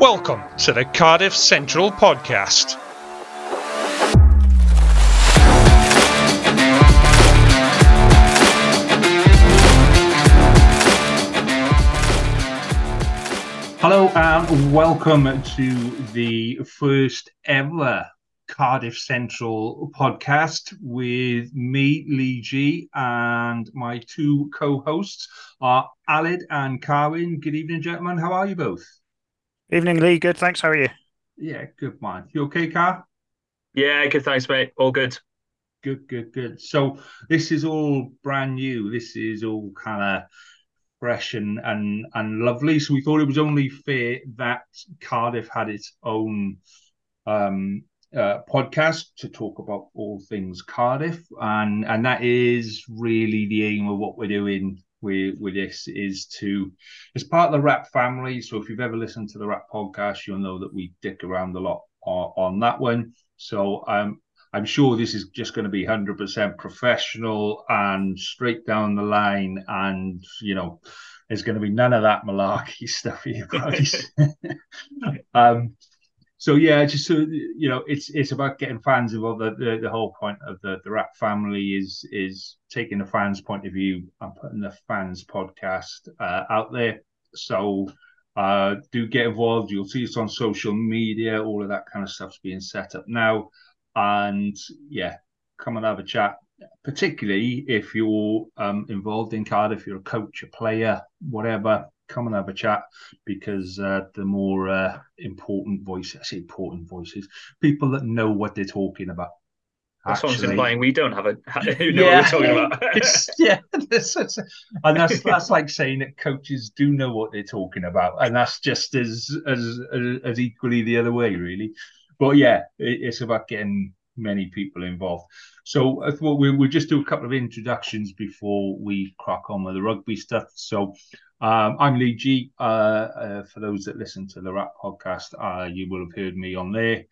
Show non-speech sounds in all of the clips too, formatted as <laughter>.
Welcome to the Cardiff Central Podcast. Hello and welcome to the first ever Cardiff Central podcast with me, Lee G, and my two co-hosts are Aled and Carwyn. Good evening, gentlemen. How are you both? Evening, Lee. Good, thanks. How are you? Yeah, good man. You okay, Car? Yeah, good. Thanks, mate. All good. Good, good, good. So this is all brand new. This is all kind of fresh and, and and lovely. So we thought it was only fair that Cardiff had its own um, uh, podcast to talk about all things Cardiff, and and that is really the aim of what we're doing with with this is to it's part of the rap family. So if you've ever listened to the rap podcast, you'll know that we dick around a lot on, on that one. So um, I'm sure this is just going to be 100% professional and straight down the line. And, you know, there's going to be none of that malarkey <laughs> stuff here, guys. <laughs> <laughs> um, so yeah, just so you know, it's it's about getting fans involved. The, the, the whole point of the the rap family is is taking the fans' point of view and putting the fans podcast uh, out there. So uh, do get involved. You'll see us on social media. All of that kind of stuff's being set up now. And yeah, come and have a chat. Particularly if you're um, involved in Cardiff, you're a coach, a player, whatever. Come and have a chat because uh, the more uh, important voices, I say important voices, people that know what they're talking about. That's what I'm implying. We don't have a <laughs> who know yeah, what we're talking about. <laughs> <laughs> yeah, and that's that's like saying that coaches do know what they're talking about, and that's just as as as equally the other way, really but yeah, it, it's about getting many people involved. So I thought we, we'll just do a couple of introductions before we crack on with the rugby stuff. So um, I'm Lee G. Uh, uh, for those that listen to the Rap podcast, uh, you will have heard me on there.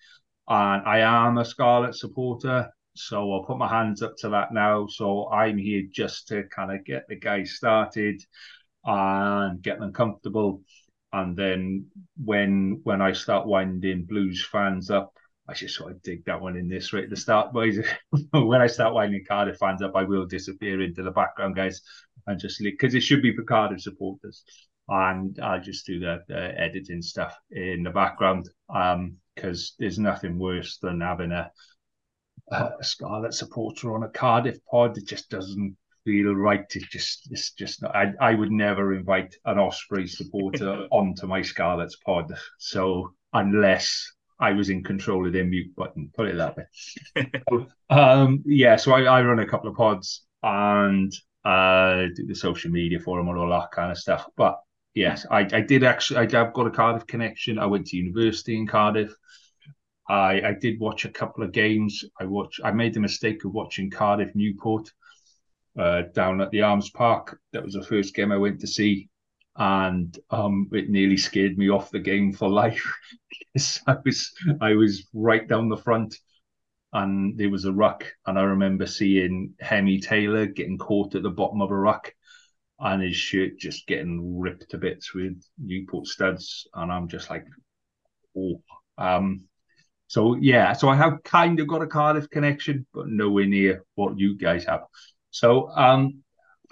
And I am a Scarlet supporter. So I'll put my hands up to that now. So I'm here just to kind of get the guys started and get them comfortable and then when when I start winding blues fans up, I just sort of dig that one in this right at the start, boys. <laughs> when I start winding Cardiff fans up, I will disappear into the background, guys, and just because it should be for Cardiff supporters, and I'll just do the, the editing stuff in the background, um, because there's nothing worse than having a a Scarlet supporter on a Cardiff pod. It just doesn't feel right. It's just, it's just not. I, I would never invite an Osprey supporter <laughs> onto my Scarlets pod. So unless I was in control of their mute button, put it that way. <laughs> um, yeah, so I, I run a couple of pods and uh, the social media for them and all that kind of stuff. But yes, I, I did actually. I, have got a Cardiff connection. I went to university in Cardiff. I, I did watch a couple of games. I watched. I made the mistake of watching Cardiff Newport uh, down at the Arms Park. That was the first game I went to see, and um, it nearly scared me off the game for life <laughs> I was I was right down the front, and there was a ruck, and I remember seeing Hemi Taylor getting caught at the bottom of a ruck. And his shirt just getting ripped to bits with Newport studs, and I'm just like, oh, um, so yeah, so I have kind of got a Cardiff connection, but nowhere near what you guys have. So, um,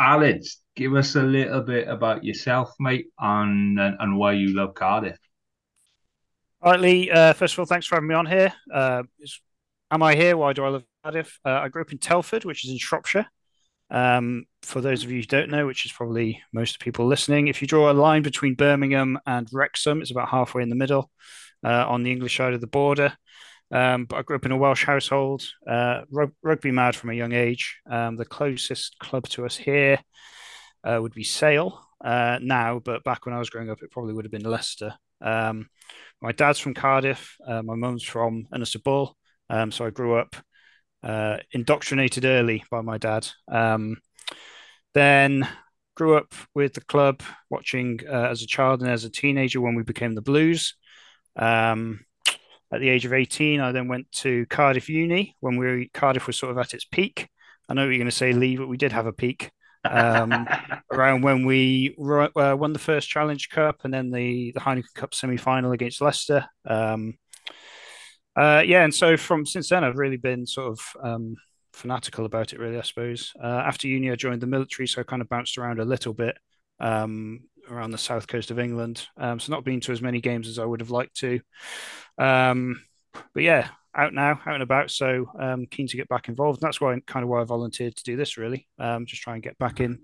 Aled, give us a little bit about yourself, mate, and and, and why you love Cardiff. All right, Lee. Uh, first of all, thanks for having me on here. Uh, am I here? Why do I love Cardiff? Uh, I grew up in Telford, which is in Shropshire. Um, for those of you who don't know, which is probably most people listening, if you draw a line between Birmingham and Wrexham, it's about halfway in the middle uh, on the English side of the border. Um, but I grew up in a Welsh household, uh, rugby mad from a young age. Um, the closest club to us here uh, would be Sale, uh, now, but back when I was growing up, it probably would have been Leicester. Um, my dad's from Cardiff. Uh, my mum's from Ynysybwl. Um, so I grew up uh, indoctrinated early by my dad. Um, then grew up with the club, watching uh, as a child and as a teenager when we became the Blues. Um, at the age of 18, I then went to Cardiff Uni when we Cardiff was sort of at its peak. I know you're going to say leave, but we did have a peak um, <laughs> around when we uh, won the first Challenge Cup and then the the Heineken Cup semi final against Leicester. Um, uh, yeah, and so from since then, I've really been sort of um, fanatical about it. Really, I suppose. Uh, after uni, I joined the military, so I kind of bounced around a little bit um, around the south coast of England. Um, so not been to as many games as I would have liked to. Um, but yeah, out now, out and about. So um, keen to get back involved. And that's why kind of why I volunteered to do this. Really, um, just try and get back in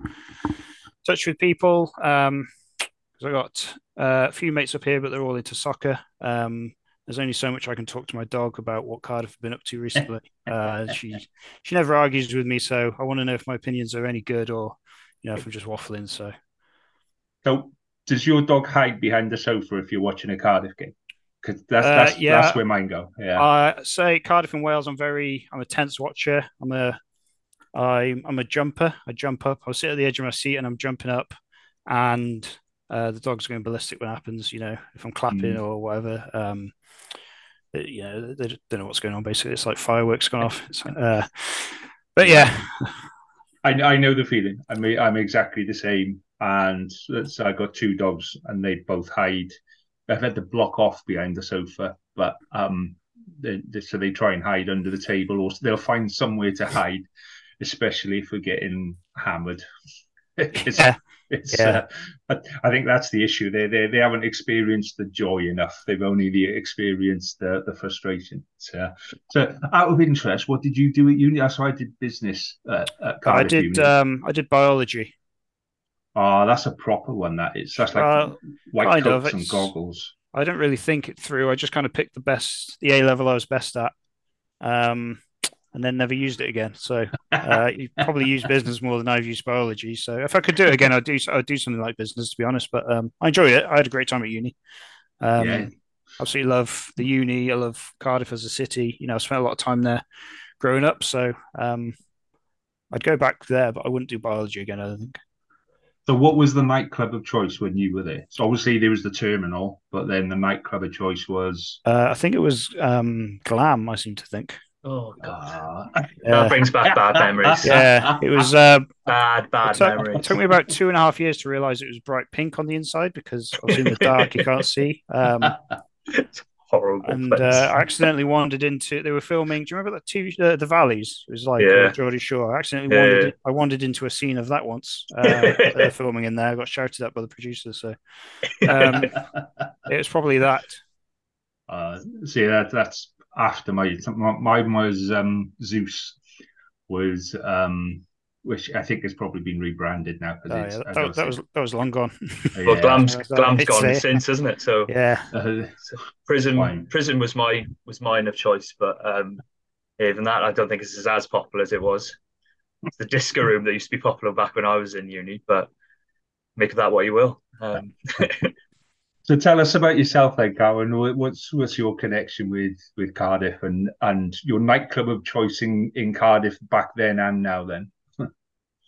touch with people. Um, because I got uh, a few mates up here, but they're all into soccer. Um, there's only so much I can talk to my dog about what Cardiff have been up to recently. <laughs> Uh, she she never argues with me, so I want to know if my opinions are any good or you know if I'm just waffling. So, so does your dog hide behind the sofa if you're watching a Cardiff game? Because that's uh, that's, yeah, that's where mine go. Yeah, I say Cardiff and Wales. I'm very I'm a tense watcher. I'm a I I'm a jumper. I jump up. I'll sit at the edge of my seat and I'm jumping up, and uh, the dog's going ballistic when it happens. You know, if I'm clapping mm. or whatever. Um, you know, they don't know what's going on. Basically, it's like fireworks gone off. Uh, but yeah, I, I know the feeling. I mean, I'm exactly the same. And so I got two dogs, and they both hide. I've had to block off behind the sofa, but um, they, they, so they try and hide under the table, or they'll find somewhere to hide, especially if we're getting hammered. <laughs> yeah. It's, yeah. Uh, I think that's the issue. They, they they haven't experienced the joy enough. They've only experienced the, the frustration. So, so, out of interest, what did you do at uni? So I did business at I did um, I did biology. Oh, that's a proper one. That is. That's like uh, white coats and goggles. I don't really think it through. I just kind of picked the best, the A level I was best at. Um, and then never used it again. So <laughs> uh, you probably use business more than I've used biology. So if I could do it again, I'd do I'd do something like business to be honest. But um, I enjoyed it. I had a great time at uni. Um, yeah. Absolutely love the uni. I love Cardiff as a city. You know, I spent a lot of time there growing up. So um, I'd go back there, but I wouldn't do biology again. I don't think. So, what was the nightclub of choice when you were there? So, obviously there was the terminal, but then the nightclub of choice was. Uh, I think it was um, Glam. I seem to think. Oh god, uh, that brings back bad memories. <laughs> Yeah, it was uh, bad, bad it took, memories. It took me about two and a half years to realize it was bright pink on the inside because I was in the dark, you can't see. Um, it's <laughs> horrible. And uh, I accidentally wandered into. They were filming. Do you remember that TV, uh, The Valleys? It was like yeah. Geordie Shore. I accidentally yeah, wandered. Yeah. I wandered into a scene of that once. <laughs> Uh, they're filming in there. I got shouted at by the producers. So um, it was probably that. Uh, see that that's after my mine was um, Zeus was um, which I think has probably been rebranded now. Oh, yeah, that, that, that was that was long gone. <laughs> well, Glam's Glam's gone since, isn't it? So yeah, uh, so Pryzm fine. Pryzm was my was mine of choice, but um, even that I don't think it's as popular as it was. It's the disco <laughs> room that used to be popular back when I was in uni, but make of that what you will. Um, <laughs> So tell us about yourself, then, Carwyn. What's what's your connection with with Cardiff and and your nightclub of choice in, in Cardiff back then and now? Then, <laughs>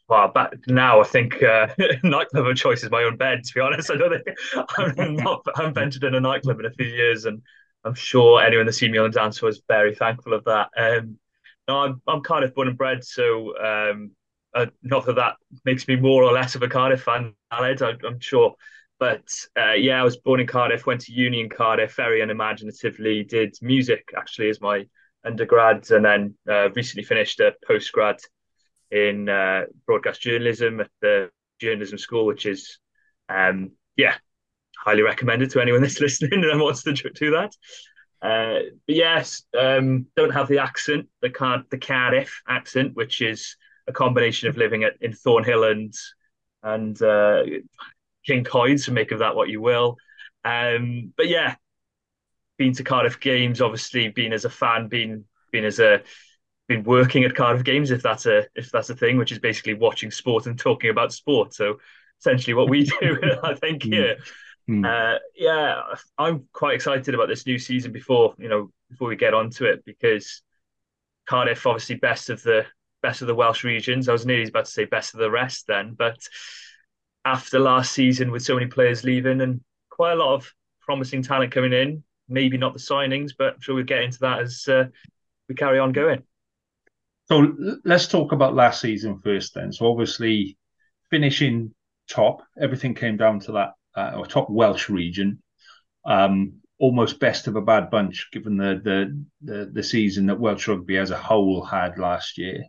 well, back now I think uh, <laughs> nightclub of choice is my own bed. To be honest, <laughs> I don't think I'm not. I haven't ventured in a nightclub in a few years, and I'm sure anyone that's seen me on the dance floor is very thankful of that. Um, no, I'm I'm Cardiff born and bred, so um, uh, not that that makes me more or less of a Cardiff fan. I, I'm sure but uh, yeah, I was born in Cardiff, went to uni in Cardiff, very unimaginatively, did music actually as my undergrad, and then uh, recently finished a postgrad in uh, broadcast journalism at the journalism school, which is, um, yeah, highly recommended to anyone <laughs> that's listening and wants to do that. Uh, but yes, um, don't have the accent, the Card- the Cardiff accent, which is a combination of living at in Thornhill and and uh, Cyncoed, so make of that what you will. Um, but yeah, been to Cardiff Games, obviously, been as a fan, been been as a been working at Cardiff Games, if that's a if that's a thing, which is basically watching sport and talking about sport. So essentially what we <laughs> do. <laughs> I think hmm. here. Mm. Uh, yeah, I'm quite excited about this new season. Before you know, before we get onto it, because Cardiff obviously best of the best of the Welsh regions. I was nearly about to say best of the rest then, but after last season with so many players leaving and quite a lot of promising talent coming in, maybe not the signings, but I'm sure we'll get into that as uh, we carry on going. So let's talk about last season first then. So obviously finishing top, everything came down to that uh, or top Welsh region. Um, almost best of a bad bunch, given the, the the the, season that Welsh rugby as a whole had last year.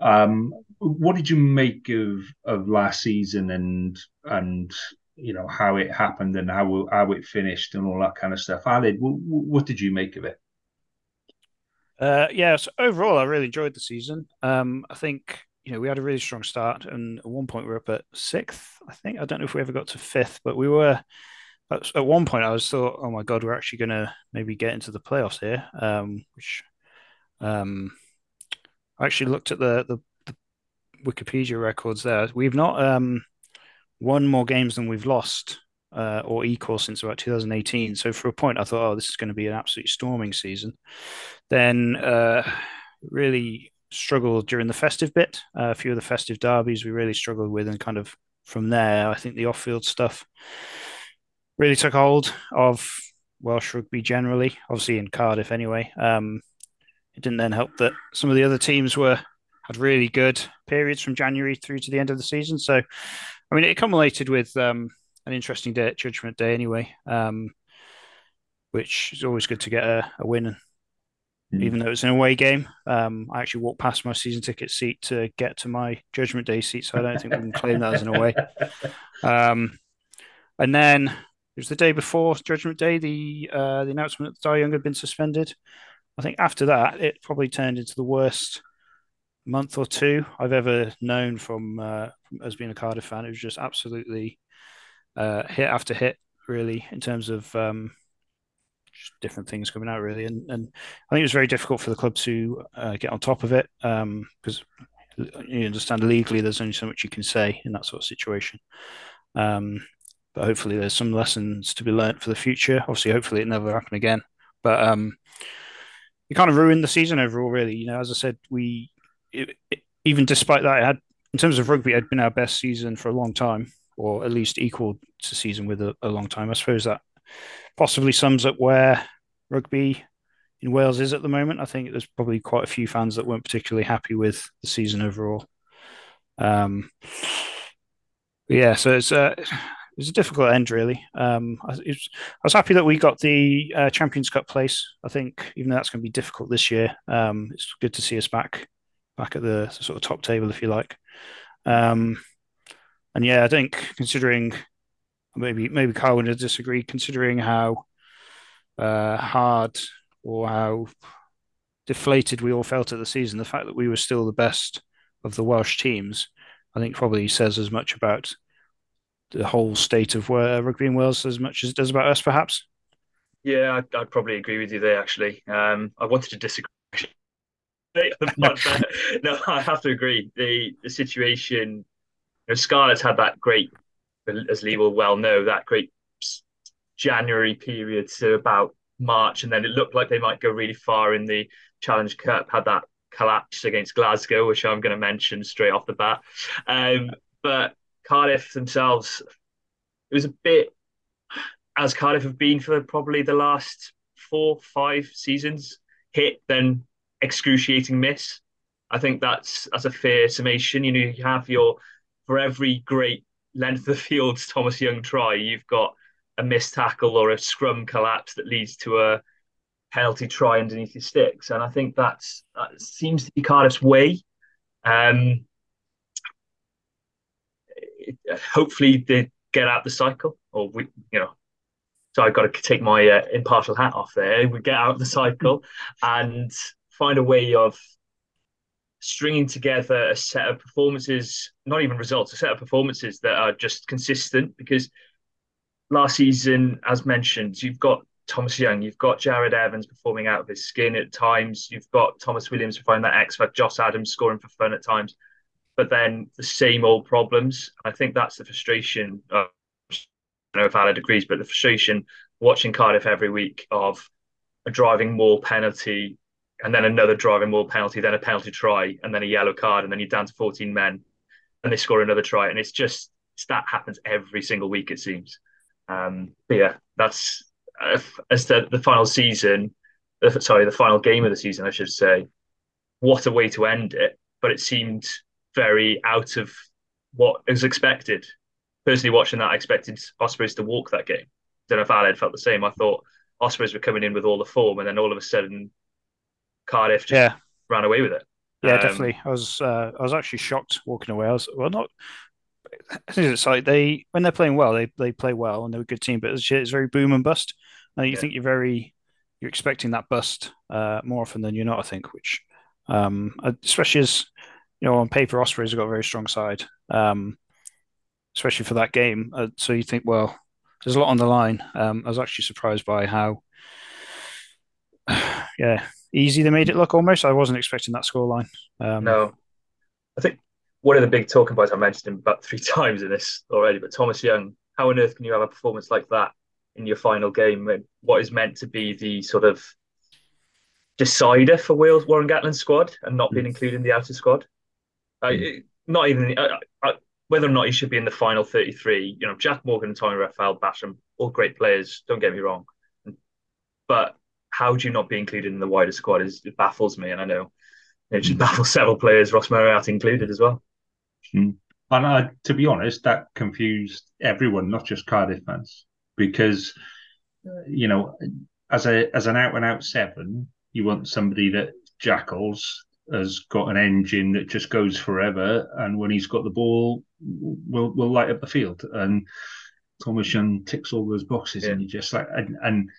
Um, what did you make of of last season and and you know how it happened and how how it finished and all that kind of stuff? Aled, what, what did you make of it? Uh, yeah, so overall, I really enjoyed the season. Um, I think you know we had a really strong start, and at one point we were up at sixth. I think I don't know if we ever got to fifth, but we were at, at one point. I was thought, oh my god, we're actually going to maybe get into the playoffs here. Um, which um, I actually looked at the, the, the Wikipedia records there. We've not um won more games than we've lost uh, or equal since about 2018. So for a point, I thought, oh, this is going to be an absolute storming season. Then uh, really struggled during the festive bit. Uh, a few of the festive derbies we really struggled with, and kind of from there, I think the off-field stuff really took hold of Welsh rugby generally. Obviously in Cardiff anyway. Um, it didn't then help that some of the other teams were had really good periods from January through to the end of the season. So, I mean, it culminated with um, an interesting day at Judgment Day anyway, um, which is always good to get a, a win, mm. even though it's an away game. Um, I actually walked past my season ticket seat to get to my Judgment Day seat, so I don't think we can claim that as an away. <laughs> Um, and then it was the day before Judgment Day, the uh, the announcement that Dai Young had been suspended. I think after that, it probably turned into the worst month or two I've ever known from, uh, as being a Cardiff fan. It was just absolutely uh, hit after hit, really, in terms of um, different things coming out, really. And, and I think it was very difficult for the club to uh, get on top of it because um, you understand legally there's only so much you can say in that sort of situation. Um, but hopefully there's some lessons to be learned for the future. Obviously, hopefully it never happen again. But um, it kind of ruined the season overall, really. You know, as I said, we it, it, even despite that, it had in terms of rugby, it had been our best season for a long time or at least equal to season with a, a long time. I suppose that possibly sums up where rugby in Wales is at the moment. I think there's probably quite a few fans that weren't particularly happy with the season overall. Um, yeah, so it's a it's a difficult end, really. Um, I, was, I, was, happy that we got the uh, Champions Cup place. I think even though that's going to be difficult this year, um, it's good to see us back back at the sort of top table, if you like. Um, and yeah, I think considering maybe maybe Carl would disagree, considering how uh, hard or how deflated we all felt at the season, the fact that we were still the best of the Welsh teams, I think probably says as much about the whole state of where rugby in Wales as much as it does about us, perhaps. Yeah, I'd, I'd probably agree with you there. Actually, um, I wanted to disagree. <laughs> but, uh, <laughs> no, I have to agree. The the situation know, Scarlet's had that great, as Lee will well know, that great January period to about March, and then it looked like they might go really far in the Challenge Cup. Had that collapse against Glasgow, which I'm going to mention straight off the bat. Um, but Cardiff themselves, it was a bit as Cardiff have been for probably the last four, five seasons. Hit then excruciating miss. I think that's that's a fair summation. You know, you have your for every great length of <laughs> the field Thomas Young try, you've got a missed tackle or a scrum collapse that leads to a penalty try underneath your sticks. And I think that's that seems to be Cardiff's way. Um, hopefully they get out the cycle, or we, you know. So I've got to take my uh, impartial hat off there. We get out the cycle <laughs> and find a way of stringing together a set of performances, not even results, a set of performances that are just consistent. Because last season, as mentioned, you've got Thomas Young, you've got Jarrod Evans performing out of his skin at times, you've got Tomos Williams providing that X factor, Josh Adams scoring for fun at times. But then the same old problems. I think that's the frustration. Of, I don't know if Aled agrees, but the frustration watching Cardiff every week of a driving maul penalty and then another driving maul penalty, then a penalty try, and then a yellow card, and then you're down to 14 men, and they score another try, and it's just that happens every single week it seems. Um, but yeah, that's uh, as the the final season, uh, sorry, the final game of the season, I should say. What a way to end it! But it seemed very out of what was expected. Personally, watching that, I expected Ospreys to walk that game. Don't know if Aled felt the same. I thought Ospreys were coming in with all the form, and then all of a sudden, Cardiff just yeah. ran away with it. Yeah, um, definitely. I was uh, I was actually shocked walking away. I was well, not. It's like they when they're playing well, they they play well and they're a good team, but it's, it's very boom and bust. And you yeah. think you're very you're expecting that bust uh, more often than you're not. I think, which um, especially as you know on paper, Ospreys have got a very strong side, um, especially for that game. Uh, so you think, well, there's a lot on the line. Um, I was actually surprised by how, <sighs> yeah, easy they made it look almost. I wasn't expecting that scoreline. Um, no, I think one of the big talking points I mentioned him about <laughs> three times in this already, but Thomas Young, how on earth can you have a performance like that in your final game? What is meant to be the sort of decider for Wales Warren Gatland's squad and not being hmm. included in the outer squad? Mm. not even uh, uh, whether or not he should be in the final 33. You know, Jack Morgan and Tommy Reffell Basham, all great players. Don't get me wrong, but how do you not be included in the wider squad is it baffles me, and I know it just baffles <laughs> several players, Ross Moriarty included as well. Mm. And to be honest, that confused everyone, not just Cardiff fans, because you know, as a as an out and out seven, you want somebody that jackals has got an engine that just goes forever, and when he's got the ball, will will light up the field. And Thomas Young ticks all those boxes, yeah. and you just like and, and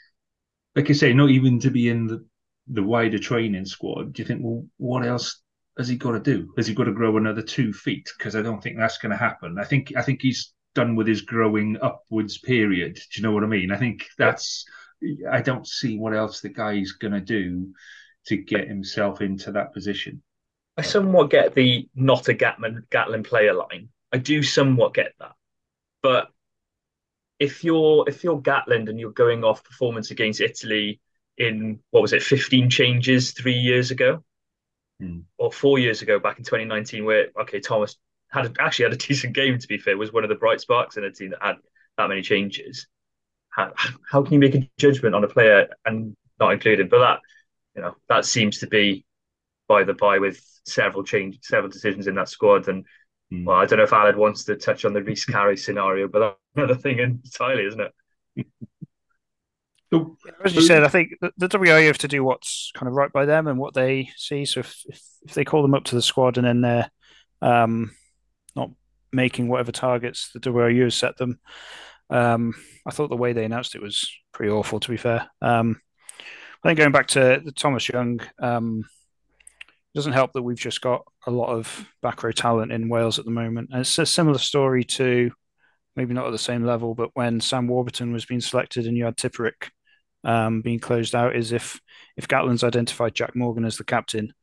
like I say, not even to be in the, the wider training squad, do you think, well, what else has he got to do? Has he got to grow another two feet? Because I don't think that's going to happen. I think I think he's done with his growing upwards period. Do you know what I mean? I think that's. I don't see what else the guy's going to do to get himself into that position. I somewhat get the not a Gatman Gatland player line. I do somewhat get that, but if you're if you're Gatland and you're going off performance against Italy in what was it, 15 changes three years ago, hmm. or four years ago, back in 2019, where okay, Thomas had a, actually had a <laughs> decent game. To be fair, was one of the bright sparks in a team that had that many changes. How, how can you make a judgment on a player and not include him? But that you know that seems to be by the by with several change, several decisions in that squad and Mm. Well, I don't know if Aled wants to touch on the Rhys <laughs> Carré scenario, but that's another thing entirely, isn't it? <laughs> As you said, I think the, the WRU have to do what's kind of right by them and what they see. So if, if, if they call them up to the squad and then they're um, not making whatever targets the WRU has set them, um, I thought the way they announced it was pretty awful. To be fair, um, I think going back to the Thomas Young, um, doesn't help that we've just got a lot of back row talent in Wales at the moment. And it's a similar story to maybe not at the same level, but when Sam Warburton was being selected and you had Tipuric um, being closed out, is if if Gatland's identified Jack Morgan as the captain,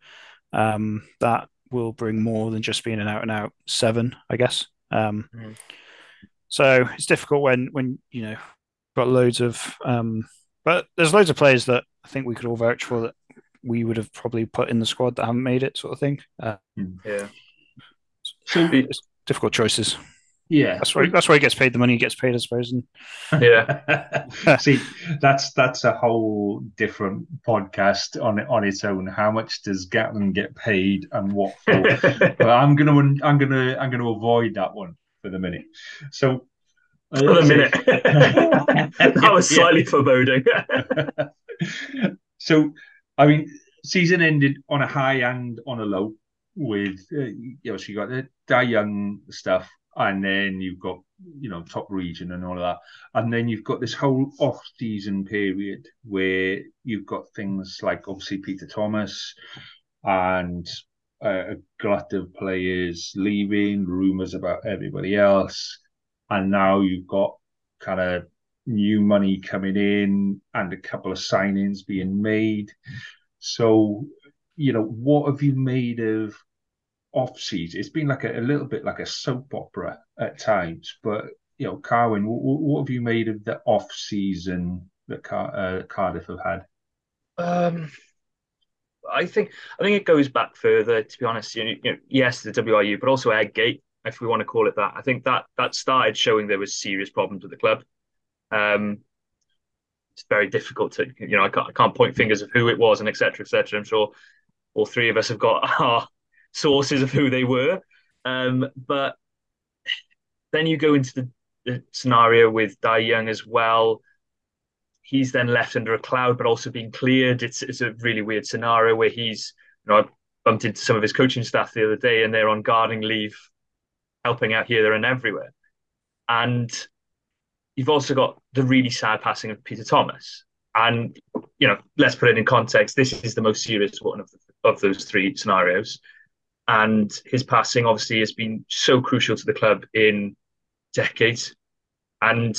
um, that will bring more than just being an out and out seven, I guess. Um, mm-hmm. So it's difficult when when you know got loads of, um, but there's loads of players that I think we could all vouch for that we would have probably put in the squad that haven't made it, sort of thing. Uh, hmm. yeah. So it's difficult choices. Yeah, that's why that's why he gets paid the money he gets paid, I suppose. And... <laughs> Yeah. <laughs> See, that's that's a whole different podcast on on its own. How much does Gatland get paid and what for? <laughs> but I'm gonna I'm gonna I'm gonna avoid that one for the minute. So the minute, that <laughs> was <laughs> slightly yeah. foreboding. <laughs> so I mean, season ended on a high and on a low with uh, you know, so you got the Dai Young stuff, and then you've got you know top region and all of that, and then you've got this whole off season period where you've got things like obviously Peter Thomas and uh, a glut of players leaving, rumors about everybody else, and now you've got kind of new money coming in and a couple of signings being made. So, you know, what have you made of off season, it's been like a, a, little bit like a soap opera at times. But you know, Carwyn, what, what have you made of the off season that Car- uh, Cardiff have had? Um, I think I think it goes back further. To be honest, you know, you know, yes, the WRU, but also Eggate, if we want to call it that. I think that that started showing there was serious problems with the club. Um, it's very difficult to, you know, I can't, I can't point fingers of who it was and etc. etc. I'm sure all three of us have got <laughs> our sources of who they were. Um, but then you go into the, the scenario with Dai Young as well. He's then left under a cloud, but also being cleared. It's it's a really weird scenario where he's, you know, I bumped into some of his coaching staff the other day, and they're on gardening leave, helping out here, and everywhere. And you've also got the really sad passing of Peter Thomas. And you know, let's put it in context. This is the most serious one of the, of those three scenarios, and his passing obviously has been so crucial to the club in decades, and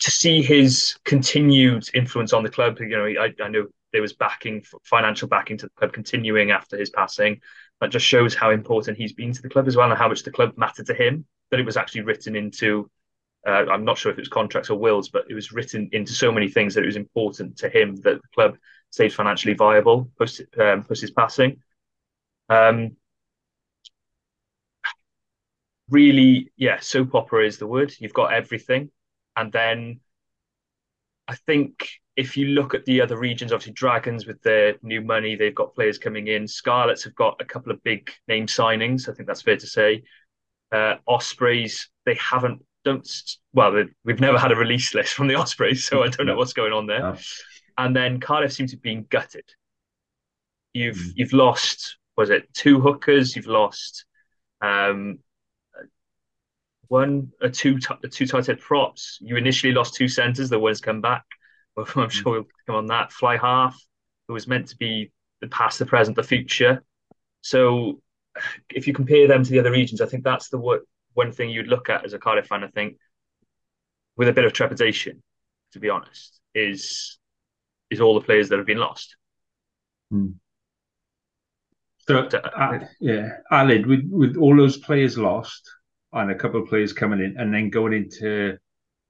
to see his continued influence on the club. You know, I, I know there was backing, financial backing to the club continuing after his passing. That just shows how important he's been to the club as well, and how much the club mattered to him. That it was actually written into uh, I'm not sure if it was contracts or wills, but it was written into so many things that it was important to him that the club stayed financially viable post, um, post his passing. Um, really, yeah, soap opera is the word. You've got everything. And then I think if you look at the other regions, obviously Dragons with their new money, they've got players coming in. Scarlets have got a couple of big name signings. I think that's fair to say. Uh, Ospreys, they haven't don't well we've never had a release <laughs> list from the Ospreys, so I don't know what's going on there. No. And then Cardiff seems to be being gutted. You've mm. you've lost was it two hookers? You've lost um, one or two a two tight head props. You initially lost two centres. The one's come back. <laughs> I'm mm. sure we'll come on that. Fly half, who was meant to be the past, the present, the future. So if you compare them to the other regions, I think that's the what one thing you'd look at as a Cardiff fan, I think, with a bit of trepidation, to be honest, is is all the players that have been lost. Hmm. So, uh, yeah, Aled, with with all those players lost and a couple of players coming in, and then going into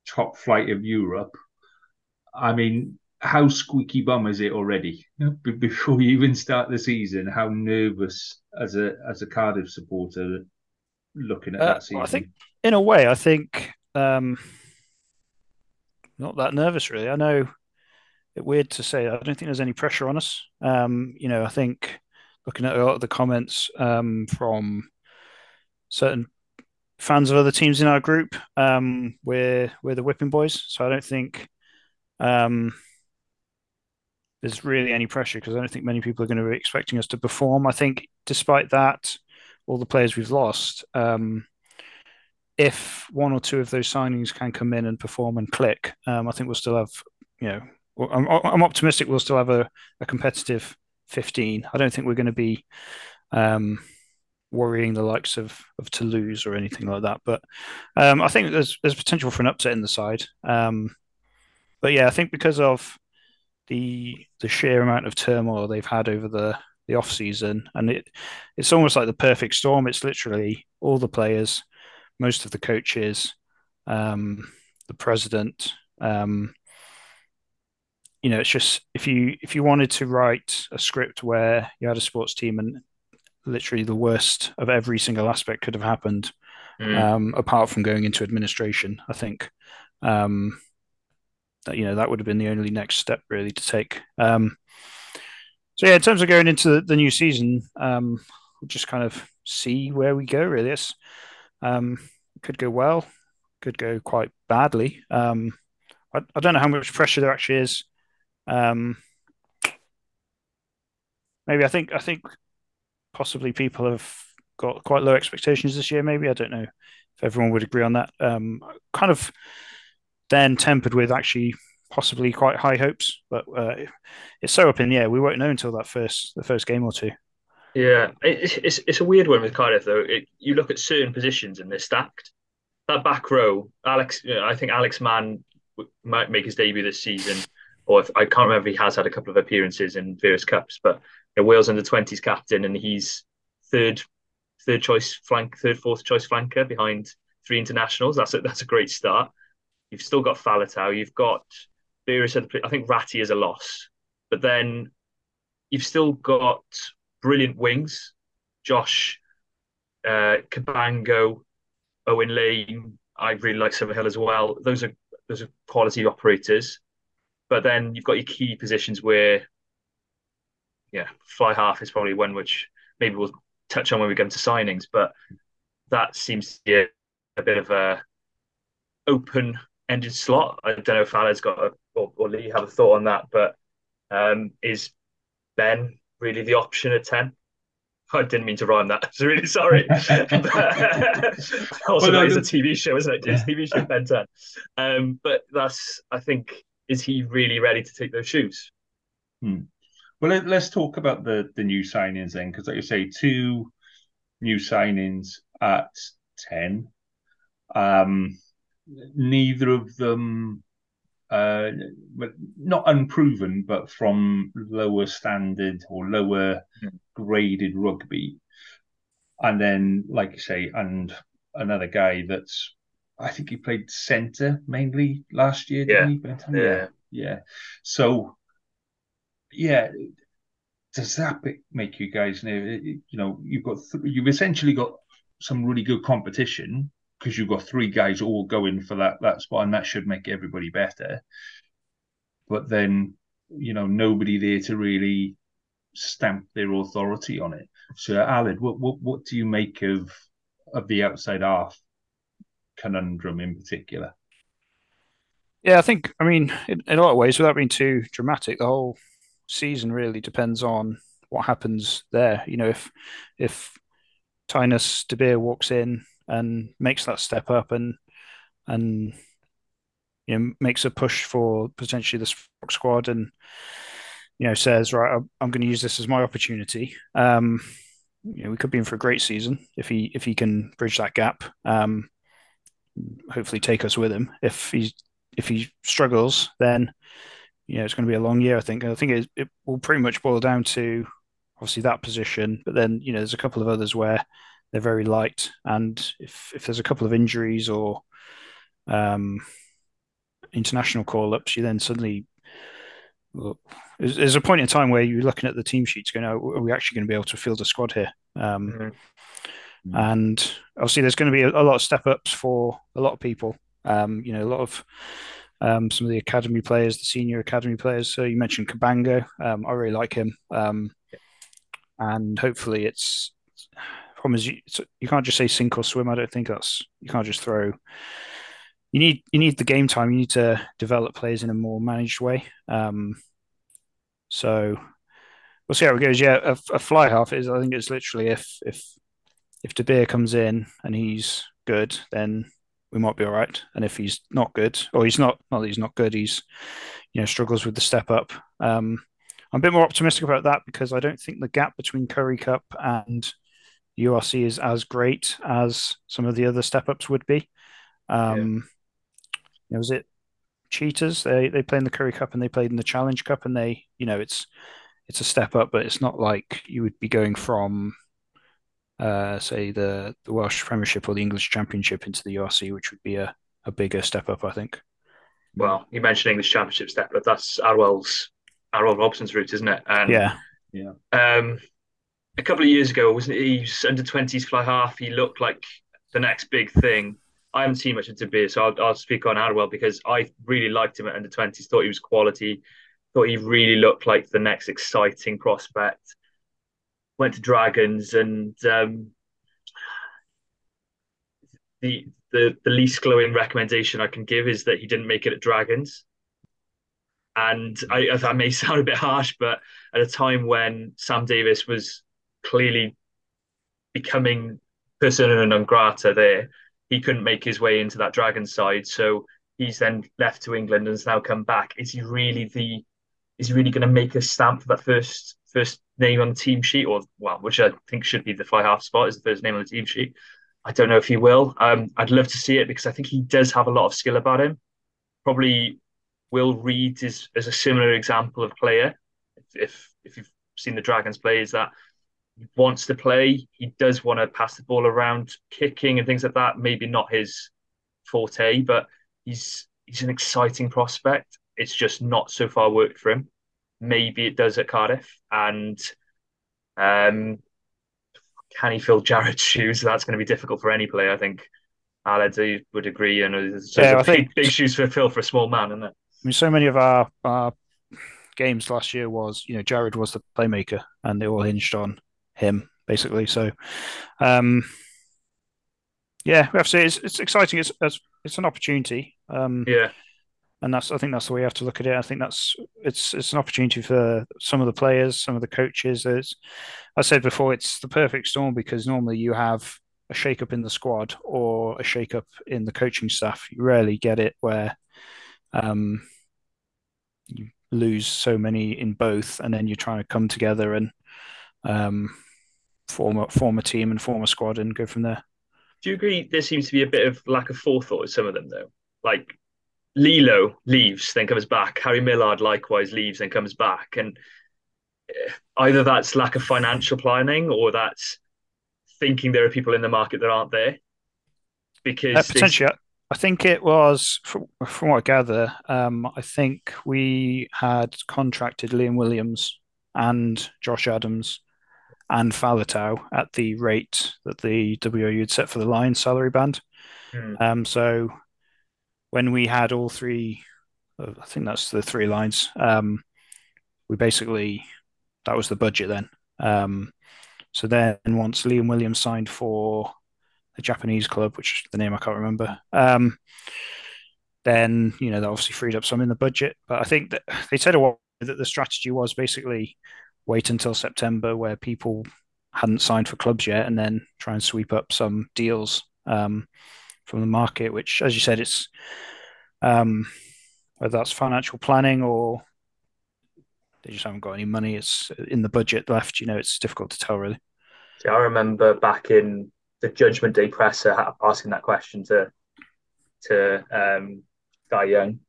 top flight of Europe, I mean, how squeaky bum is it already? Before you even start the season, how nervous as a as a Cardiff supporter looking at uh, that season? I think, in a way, I think um, not that nervous really. I know it's weird to say. I don't think there's any pressure on us. Um, you know, I think looking at a lot of the comments um, from certain fans of other teams in our group, um, we're we're the whipping boys. So I don't think um, there's really any pressure because I don't think many people are going to be expecting us to perform. I think, despite that, all the players we've lost, um, if one or two of those signings can come in and perform and click, um, I think we'll still have, you know, I'm, I'm optimistic we'll still have a, a, competitive 15. I don't think we're going to be um, worrying the likes of, of Toulouse or anything like that. But um, I think there's there's potential for an upset in the side. Um, but yeah, I think because of the the sheer amount of turmoil they've had over the the off season, and it it's almost like the perfect storm. It's literally all the players, most of the coaches, um, the president. Um, you know, it's just if you if you wanted to write a script where you had a sports team and literally the worst of every single aspect could have happened, mm. um, apart from going into administration. I think um, that you know that would have been the only next step really to take. Um, so yeah, in terms of going into the new season, um, we'll just kind of see where we go. Really, it's um, could go well, could go quite badly. Um, I, I don't know how much pressure there actually is. Um, maybe I think I think possibly people have got quite low expectations this year. Maybe I don't know if everyone would agree on that. Um, kind of then tempered with actually possibly quite high hopes, but uh, it's so up in the air. We won't know until that first the first game or two. Yeah, it's it's, it's a weird one with Cardiff though. It, you look at certain positions and they're stacked. That back row, Alex, I think Alex Mann might make his debut this season, or if, I can't remember. He has had a couple of appearances in various cups, but you know, Wales under twenties captain, and he's third third choice flank, third fourth choice flanker behind three internationals. That's a, that's a great start. You've still got Faletau. You've got various other. I think Ratty is a loss, but then you've still got brilliant wings. Josh, uh, Cabango, Owen Lane. I really like Summerhill as well. Those are those are quality operators. But then you've got your key positions where, yeah, fly half is probably one which maybe we'll touch on when we get into signings. But that seems to be a, a bit of a open ended slot. I don't know if Aled's got a, or, or Lee have a thought on that, but um, is Ben really the option at 10? <laughs> I didn't mean to rhyme that. <laughs> I'm really sorry. <laughs> also, well, that is a TV show, isn't it? It's TV show Ben 10. Um, but that's, I think, is he really ready to take those shoes? Hmm. Well, let, us talk about the the new signings then, because like you say, two new signings at ten. Um, neither of them, uh, not unproven, but from lower standard or lower hmm. graded rugby. And then, like you say, and another guy that's I think he played centre mainly last year. Yeah. yeah. yeah, yeah. So, yeah, does that make you guys know? You know, you've got th- you've essentially got some really good competition because you've got three guys all going for that that spot, and that should make everybody better. But then, you know, nobody there to really stamp their authority on it. So, Aled, what what what do you make of of the outside half conundrum in particular. Yeah, I think, I mean, in, in, a lot of ways, without being too dramatic, the whole season really depends on what happens there. You know, if if Tinus De Beer walks in and makes that step up and and you know makes a push for potentially the squad and you know says right, I'm going to use this as my opportunity. Um, you know, we could be in for a great season if he if he can bridge that gap. Um, hopefully take us with him. If he if he struggles, then you know it's going to be a long year. I think. I think it, it will pretty much boil down to obviously that position, but then you know there's a couple of others where they're very light, and if if there's a couple of injuries or um, international call ups, you then suddenly there's, there's, a point in time where you're looking at the team sheets going, oh, are we actually going to be able to field a squad here? Um, mm-hmm. Mm. And obviously, there's going to be a, a, lot of step ups for a lot of people. Um, you know, a lot of um, some of the academy players, the senior academy players. So you mentioned Cabango. Um, I really like him. Um, and hopefully, it's problem is you, you can't just say sink or swim. I don't think that's you can't just throw. You need you need the game time. You need to develop players in a more managed way. Um, so we'll see how it goes. Yeah, a, a fly half is. I think it's literally if if if De Beer comes in and he's good, then we might be all right. And if he's not good, or he's not, not that he's not good, he's you know struggles with the step up. Um, I'm a bit more optimistic about that because I don't think the gap between Currie Cup and URC is as great as some of the other step ups would be. Um, yeah. Was it Cheetahs? They they play in the Currie Cup and they played in the Challenge Cup, and they you know it's it's a step up, but it's not like you would be going from uh, say the, the Welsh Premiership or the English Championship into the URC, which would be a, a bigger step up, I think. Well, you mentioned English Championship step, but that's Arwel's Arwel Robson's route, isn't it? And, yeah, yeah. Um, a couple of years ago, wasn't he? under twenties fly half. He looked like the next big thing. I haven't seen much into beer, so I'll, I'll speak on Arwel because I really liked him at under twenties. Thought he was quality. Thought he really looked like the next exciting prospect went to Dragons, and um, the the the least glowing recommendation I can give is that he didn't make it at Dragons. And I, that may <laughs> sound a bit harsh, but at a time when Sam Davies was clearly becoming persona non grata there, he couldn't make his way into that Dragon side. So he's then left to England and has now come back. Is he really the is he really going to make a stamp for that first first name on the team sheet, or well, which I think should be the fly half spot is the first name on the team sheet. I don't know if he will. Um, I'd love to see it because I think he does have a lot of skill about him. Probably Will Reed is, is a similar example of player. If if, you've seen the Dragons play, is that wants to play. He does want to pass the ball around, kicking and things like that. Maybe not his forte, but he's he's an exciting prospect. It's just not so far worked for him. Maybe it does at Cardiff, and um, can he fill Jarrod's shoes? That's going to be difficult for any player, I think. Aled would agree, and it's yeah, I think big shoes for fill for a small man, isn't it? I mean, so many of our, our games last year was, you know, Jared was the playmaker, and they all hinged on him basically. So, um, yeah, we have to say it's, it's exciting. It's, it's, it's an opportunity. Um, yeah, and that's I think that's the way you have to look at it. I think that's it's it's an opportunity for some of the players, some of the coaches. As I said before, it's the perfect storm because normally you have a shake-up in the squad or a shake-up in the coaching staff. You rarely get it where um, you lose so many in both, and then you're trying to come together and um, form a form a team and form a squad and go from there. Do you agree? There seems to be a bit of lack of forethought with some of them, though. Like Lilo leaves, then comes back. Harry Millard likewise leaves, then comes back, and eh, either that's lack of financial planning or that's thinking there are people in the market that aren't there. Because uh, potentially, I think it was from, from what I gather. Um, I think we had contracted Liam Williams and Josh Adams and Faletau at the rate that the WRU had set for the Lions salary band. Mm. Um, so when we had all three, I think that's the three lines. Um, we basically that was the budget then. Um, so then once Liam Williams signed for the Japanese club, which the name I can't remember, um, then you know that obviously freed up some in the budget. But I think that they said a while that the strategy was basically wait until September where people hadn't signed for clubs yet, and then try and sweep up some deals um, from the market. Which, as you said, it's um, whether that's financial planning or they just haven't got any money. It's in the budget left. You know, it's difficult to tell really. I remember back in the Judgment Day presser asking that question to to um, Dai Young.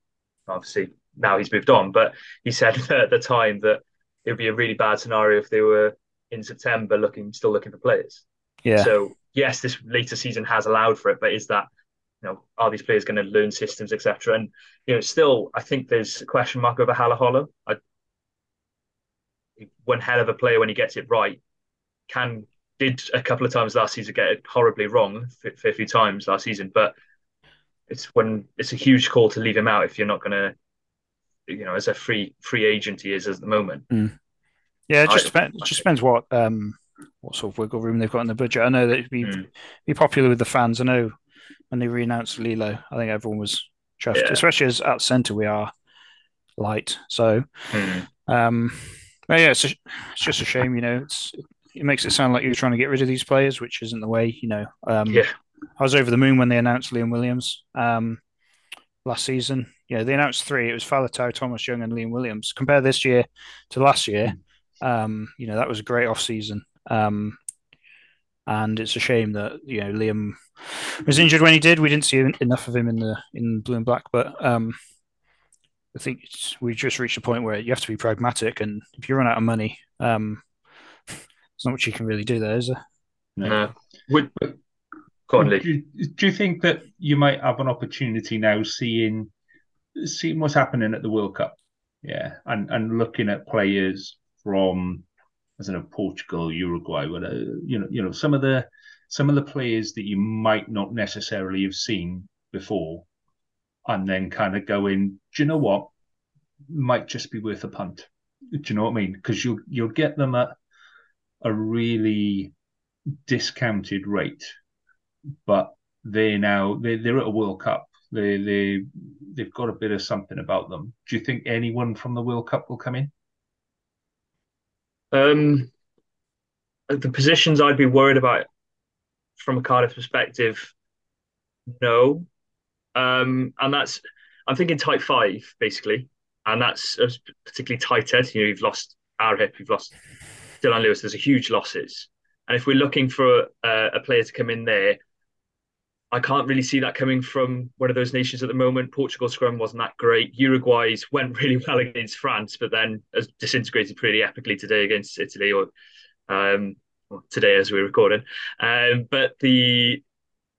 Obviously, now he's moved on, but he said <laughs> at the time that it would be a really bad scenario if they were in September looking still looking for players. Yeah. So yes, this later season has allowed for it, but is that you know are these players going to learn systems, etc. And you know, still, I think there's a question mark over Halaholo. I, one hell of a player when he gets it right. Can did a couple of times last season get it horribly wrong, a few times last season, but it's when it's a huge call to leave him out if you're not going to you know, as a free free agent he is at the moment. Mm. Yeah, it just, I, depends, it just depends what um, what sort of wiggle room they've got in the budget. I know that it'd be mm. be popular with the fans. I know when they re-announced Lilo, I think everyone was chuffed, yeah. especially as at centre we are light. So, mm. um, but yeah, it's, a, it's just a shame. You know, it's it makes it sound like you're trying to get rid of these players, which isn't the way. You know, um, yeah. I was over the moon when they announced Liam Williams um, last season yeah, they announced three. It was Faletau, Thomas Young, and Liam Williams. Compare this year to last year. Um, you know, that was a great off season. Um, and it's a shame that you know Liam was injured when he did. We didn't see enough of him in the in blue and black, but um, I think we just reached a point where you have to be pragmatic, and if you run out of money, um, there's not much you can really do there, is there? No. Would, go on, do, do you think that you might have an opportunity now, seeing seeing what's happening at the World Cup, yeah, and and looking at players from, I don't know, Portugal, Uruguay, whatever, you know, you know, some of the some of the players that you might not necessarily have seen before, and then kind of going, do you know what, might just be worth a punt. Do you know what I mean? Because you'll you'll get them at a really discounted rate, but they're now they they're at a World Cup they they they've got a bit of something about them. Do you think anyone from the World Cup will come in? Um, the positions I'd be worried about from a Cardiff perspective, no. Um, and that's I'm thinking tight five basically, and that's particularly tight head. You know, you've lost Arhip, you've lost Dylan Lewis. There's a huge losses, and if we're looking for a, a player to come in there I can't really see that coming from one of those nations at the moment. Portugal scrum wasn't that great. Uruguay's went <laughs> really well against France, but then has disintegrated pretty epically today against Italy. Or um, well, today as we're recording. Um, but the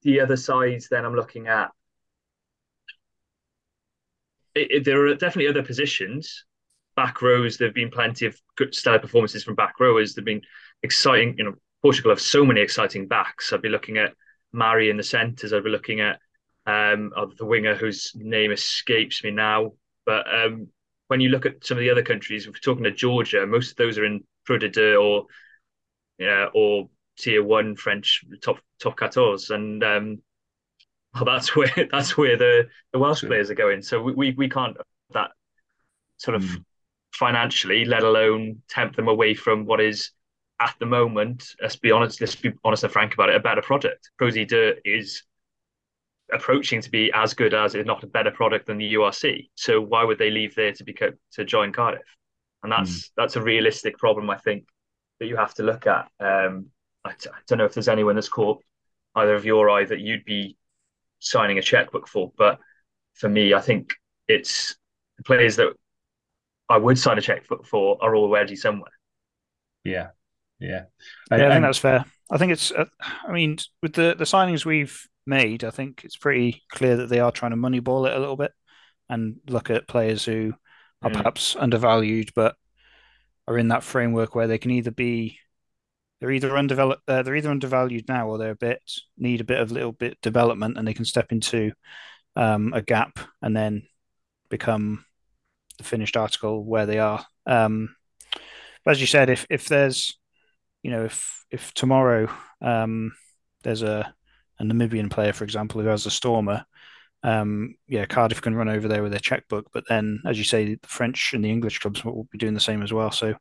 the other sides, then I'm looking at. It, it, there are definitely other positions. Back rows, there have been plenty of good stellar performances from back rowers. There've been exciting, you know, Portugal have so many exciting backs. I'd be looking at Mari in the centres. I'd be looking at um, the winger whose name escapes me now. But um, when you look at some of the other countries, if we're talking to Georgia, most of those are in Pro D2 or yeah, or tier one French top top 14, and um, <laughs> well, that's where <laughs> that's where the, the Welsh players are going. So we, we, we can't that sort of mm. financially, let alone tempt them away from what is at the moment. Let's be honest. Let's be honest and frank about it. A better product. Pro D2 is approaching to be as good as, if not a better product than the URC. So why would they leave there to be to join Cardiff? And that's mm. that's a realistic problem, I think, that you have to look at. Um, I, I don't know if there's anyone that's caught either of your eye that you'd be signing a checkbook for, but for me, I think it's the players that I would sign a checkbook for are already somewhere. Yeah, yeah, I, yeah. I think that's fair. I think it's. Uh, I mean, with the the signings we've made, I think it's pretty clear that they are trying to moneyball it a little bit and look at players who are mm. perhaps undervalued, but are in that framework where they can either be they're either undeveloped uh, they're either undervalued now or they're a bit need a bit of little bit development and they can step into um, a gap and then become the finished article where they are. Um, but as you said, if if there's you know if if tomorrow um, there's a a Namibian player, for example, who has a stormer, um, yeah, Cardiff can run over there with their checkbook. But then, as you say, the French and the English clubs will be doing the same as well. So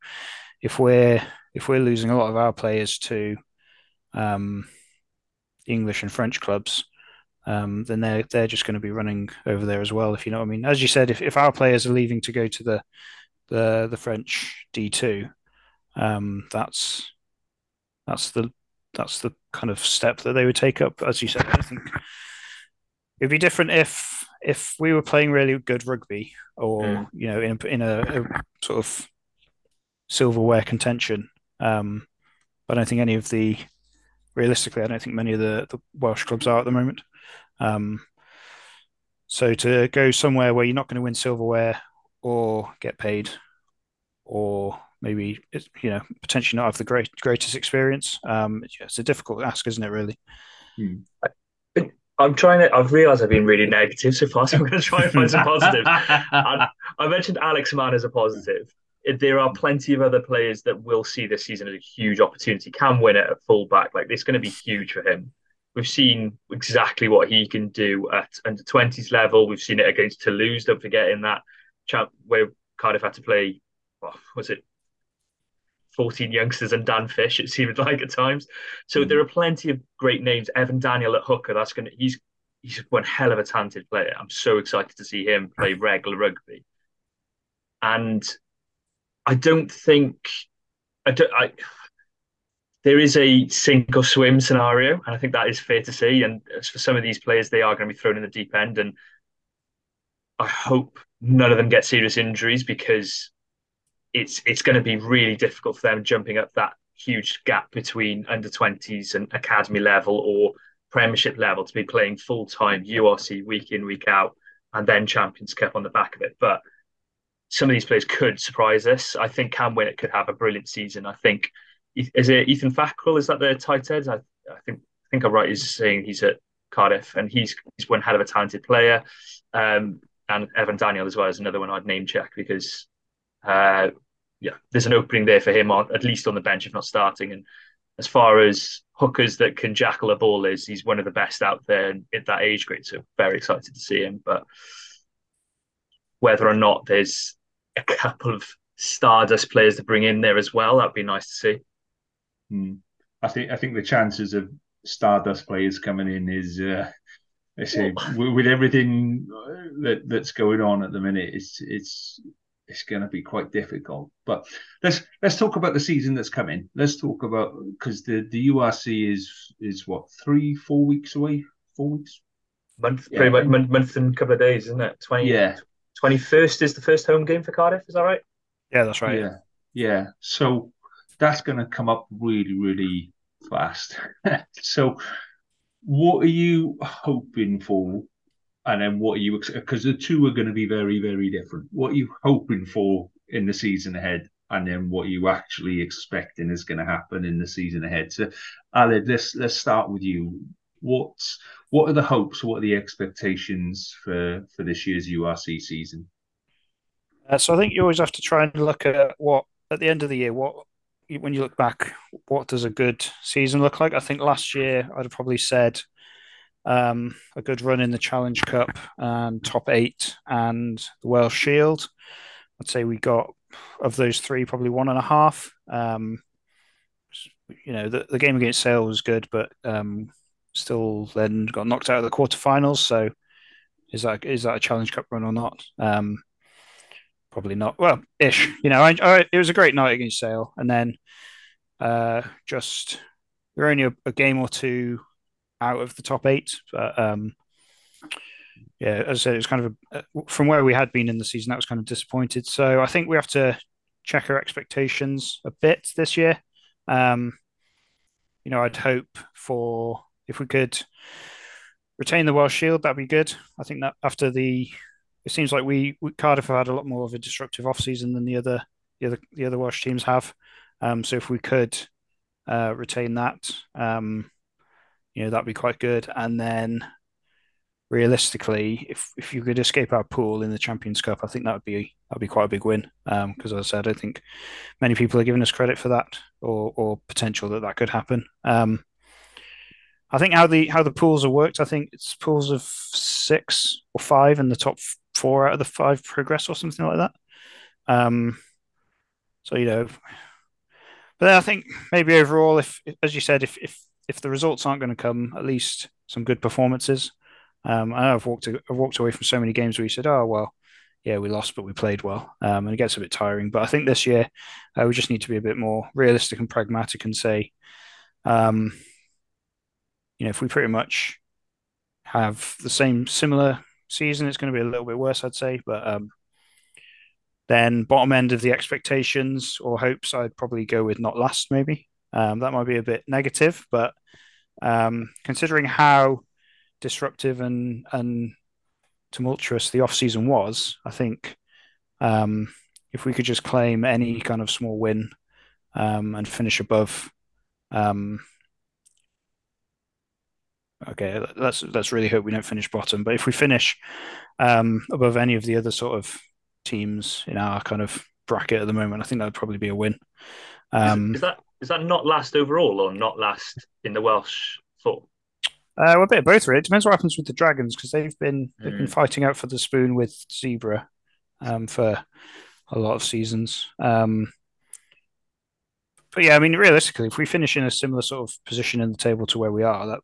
if we're if we're losing a lot of our players to um, English and French clubs, um, then they're they're just going to be running over there as well. If you know what I mean. As you said, if, if our players are leaving to go to the the the French D two, um, that's that's the that's the kind of step that they would take up. As you said, I think it'd be different if if we were playing really good rugby, or mm. you know, in in a, a, sort of silverware contention. Um, I don't think any of the realistically, I don't think many of the, the Welsh clubs are at the moment. Um, so to go somewhere where you're not going to win silverware or get paid, or maybe it's, you know potentially not have the great greatest experience. Um, it's a difficult ask, isn't it? Really. Hmm. I'm trying to. I've realised I've been really negative so far, so I'm going to try and find some positives. <laughs> I, I, mentioned Alex Mann as a positive. There are plenty of other players that will see this season as a huge opportunity. Cam Winnett at fullback, like it's going to be huge for him. We've seen exactly what he can do at under 20s level. We've seen it against Toulouse. Don't forget in that chat where Cardiff had to play. Well, was it 14 youngsters and Dan Fish, it seemed like at times. So mm. there are plenty of great names. Evan Daniel at hooker, that's gonna he's he's one hell of a talented player. I'm so excited to see him play regular rugby. And I don't think I don't I there is a sink or swim scenario, and I think that is fair to say. And for some of these players, they are going to be thrown in the deep end. And I hope none of them get serious injuries because it's it's going to be really difficult for them jumping up that huge gap between under 20s and academy level or premiership level to be playing full time URC week in week out and then Champions Cup on the back of it. But some of these players could surprise us. I think Cam Winnett could have a brilliant season. I think is it Ethan Fackrell? Is that the tight end? I, I think I think I'm right. He's saying he's at Cardiff and he's he's one hell of a talented player. Um, and Evan Daniel as well is another one I'd name check because uh, yeah, there's an opening there for him on at least on the bench, if not starting. And as far as hookers that can jackal a ball is, he's one of the best out there at that age grade. So very excited to see him. But whether or not there's a couple of Stardust players to bring in there as well, that'd be nice to see. Hmm. I think I think the chances of Stardust players coming in is uh, I say with everything that that's going on at the minute, it's it's it's going to be quite difficult. But let's let's talk about the season that's coming. Let's talk about because the the URC is is what three four weeks away, four weeks. Month, yeah. pretty much month, month and a couple of days, isn't it? Twenty. Yeah. Twenty first is the first home game for Cardiff. Is that right? Yeah, that's right. Yeah, yeah. So that's going to come up really, really fast. <laughs> so, what are you hoping for? And then what are you because the two are going to be very, very different. What are you hoping for in the season ahead? And then what you actually expecting is going to happen in the season ahead. So, Ali, let's let's start with you. What's what are the hopes? What are the expectations for for this year's URC season? Uh, so I think you always have to try and look at what at the end of the year what when you look back, what does a good season look like? I think last year I'd have probably said um, a good run in the Challenge Cup and top eight and the Welsh Shield. I'd say we got of those three probably one and a half. Um, you know, the, the game against Sale was good, but um, still then got knocked out of the quarterfinals. So is that is that a Challenge Cup run or not? Um, probably not. Well, ish. You know, I, I, it was a great night against Sale, and then uh, just we're only a, a, game or two out of the top eight. But um, yeah, as I said, it was kind of a, uh, from where we had been in the season. That was kind of disappointed. So I think we have to check our expectations a bit this year. Um, you know, I'd hope for if we could retain the Welsh Shield, that'd be good. I think that after the it seems like we, we Cardiff have had a lot more of a disruptive off season than the other the other the other Welsh teams have. Um, so if we could uh, retain that, um, you know, that'd be quite good. And then realistically, if if you could escape our pool in the Champions Cup, I think that would be that'd be quite a big win. Because um, as I said, I think many people are giving us credit for that or or potential that that could happen. Um, I think how the how the pools are worked. I think it's pools of six or five, and the top four out of the five progress or something like that. Um, so you know, but I think maybe overall, if as you said, if if if the results aren't going to come, at least some good performances. Um, I know I've walked I've walked away from so many games where you said, "Oh well, yeah, we lost, but we played well," um, and it gets a bit tiring. But I think this year uh, we just need to be a bit more realistic and pragmatic and say, um, you know, if we pretty much have the same similar season, it's going to be a little bit worse, I'd say. But um, then bottom end of the expectations or hopes, I'd probably go with not last. Maybe um, that might be a bit negative, but um, considering how disruptive and and tumultuous the off season was, I think um, if we could just claim any kind of small win um, and finish above um, okay, let's let's really hope we don't finish bottom. But if we finish um, above any of the other sort of teams in our kind of bracket at the moment, I think that would probably be a win. Um, is, is, that is that not last overall or not last in the Welsh foot? Uh, well, a bit of both. Really, it depends what happens with the Dragons because they've been they've been hmm. fighting out for the spoon with Zebre um, for a lot of seasons. Um, but yeah, I mean, realistically, if we finish in a similar sort of position in the table to where we are, that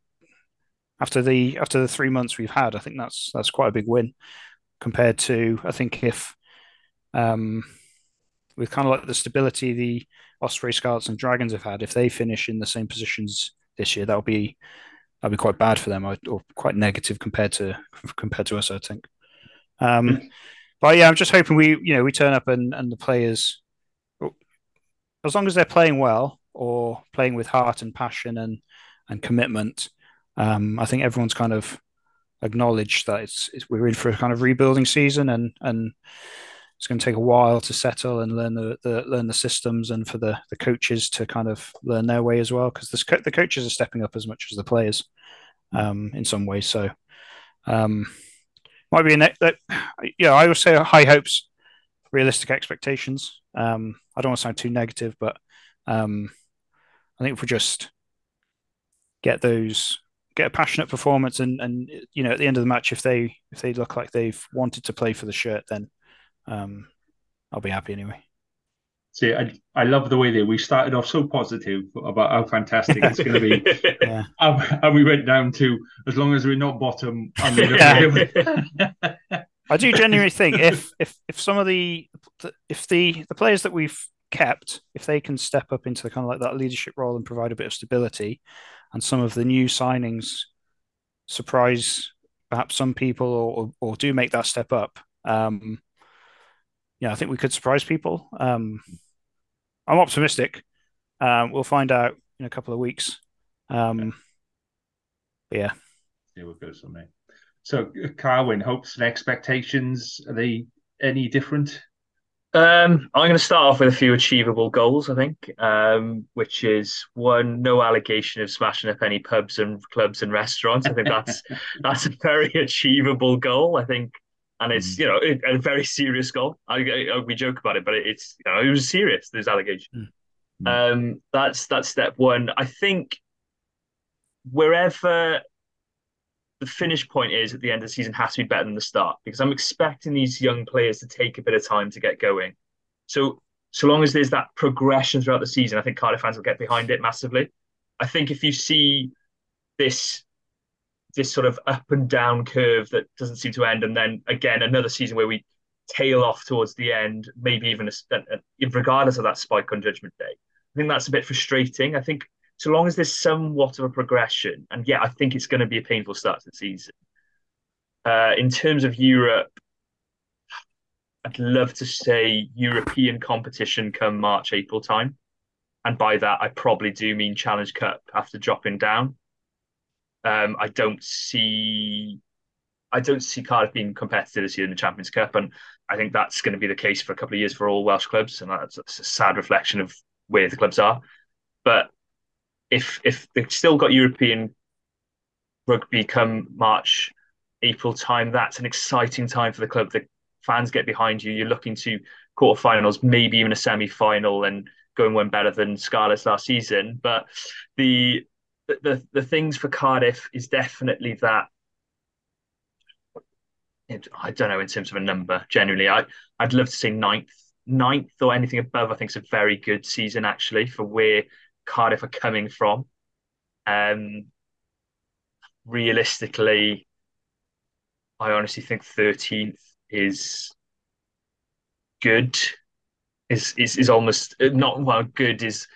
after the after the three months we've had, I think that's that's quite a big win compared to I think if um, with kind of like the stability the Osprey Scarlets and Dragons have had, if they finish in the same positions this year, that'll be that'll be quite bad for them or, or quite negative compared to compared to us, I think. Um, <laughs> but yeah, I'm just hoping we you know we turn up and and the players, as long as they're playing well or playing with heart and passion and and commitment, um, I think everyone's kind of acknowledged that it's, it's, we're in for a kind of rebuilding season and and it's going to take a while to settle and learn the, the learn the systems and for the the coaches to kind of learn their way as well because the, the coaches are stepping up as much as the players um, in some ways so um, might be a ne- that yeah I would say high hopes realistic expectations. Um, I don't want to sound too negative but um, I think if we just get those get a passionate performance and and you know at the end of the match if they if they look like they've wanted to play for the shirt then um I'll be happy anyway. See, I, I love the way that we started off so positive about how fantastic it's going to be, <laughs> yeah. and, and, we went down to as long as we're not bottom. I'm <laughs> I do genuinely think <laughs> if if if some of the if the the players that we've kept, if they can step up into the kind of like that leadership role and provide a bit of stability, and some of the new signings surprise perhaps some people or, or, or do make that step up. Um, yeah, I think we could surprise people. Um, I'm optimistic. Um, we'll find out in a couple of weeks. Um, yeah. There we go, so mate. So, Carwyn, hopes and expectations are they any different? Um, I'm going to start off with a few achievable goals, I think, um, which is one, no allegation of smashing up any pubs and clubs and restaurants. I think that's <laughs> that's a very achievable goal. I think, and it's mm. you know a, very serious goal. I, I, we joke about it, but it's you know it was serious. There's allegation. Mm. Um, that's that's step one. I think wherever the finish point is at the end of the season has to be better than the start because I'm expecting these young players to take a bit of time to get going. So so long as there's that progression throughout the season, I think Cardiff fans will get behind it massively. I think if you see this this sort of up and down curve that doesn't seem to end, and then again another season where we tail off towards the end, maybe even a, regardless of that spike on Judgment Day, I think that's a bit frustrating. I think so long as there's somewhat of a progression, and yeah, I think it's going to be a painful start to the season. Uh, in terms of Europe, I'd love to say European competition come March, April time. And by that, I probably do mean Challenge Cup after dropping down. Um, I don't see I don't see Cardiff being competitive this year in the Champions Cup, and I think that's going to be the case for a couple of years for all Welsh clubs, and that's, that's a sad reflection of where the clubs are. But if if they've still got European rugby come March, April time, that's an exciting time for the club. The fans get behind you. You're looking to quarterfinals, maybe even a semi-final, and going one better than Scarlets last season. But the the the things for Cardiff is definitely that. I don't know in terms of a number. Generally, I I'd love to see ninth, ninth or anything above. I think is a very good season actually for where Cardiff are coming from. Um, realistically, I honestly think 13th is good. Is is is almost not well. Good is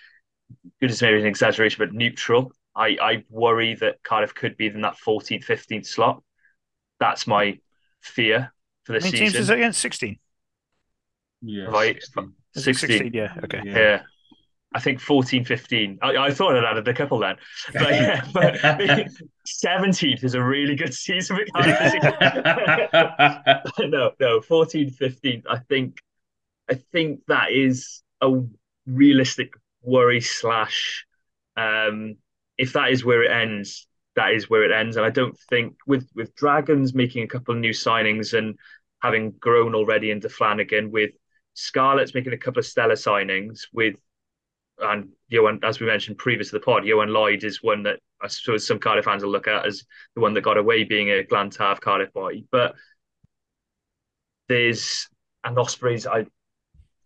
good is maybe an exaggeration, but neutral. I I worry that Cardiff could be in that 14th, 15th slot. That's my fear for the How many season. teams is it again? 16. Yeah, right. 16. 16. 16, yeah. Okay. Yeah. Yeah. I think 14, 15. I, I thought I'd added a couple then. But yeah, <laughs> but 17th is a really good season for Cardiff. <laughs> no, no, 14, 15. I think I think that is a realistic worry slash um if that is where it ends, that is where it ends. And I don't think with with Dragons making a couple of new signings and having grown already into Flanagan, with Scarlets making a couple of stellar signings, with and Ioan, as we mentioned previous to the pod, Ioan Lloyd is one that I suppose some Cardiff fans will look at as the one that got away being a Glantaf Cardiff boy. But there's and Ospreys, I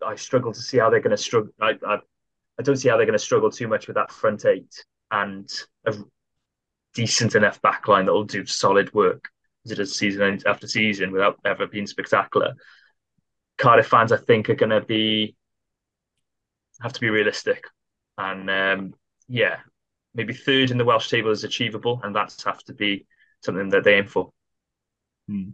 I struggle to see how they're going to struggle. I, I, I don't see how they're going to struggle too much with that front eight and a decent enough backline that will do solid work as it is season after season without ever being spectacular. Cardiff fans, I think, are going to be have to be realistic. And um, yeah, maybe third in the Welsh table is achievable, and that's have to be something that they aim for. Hmm.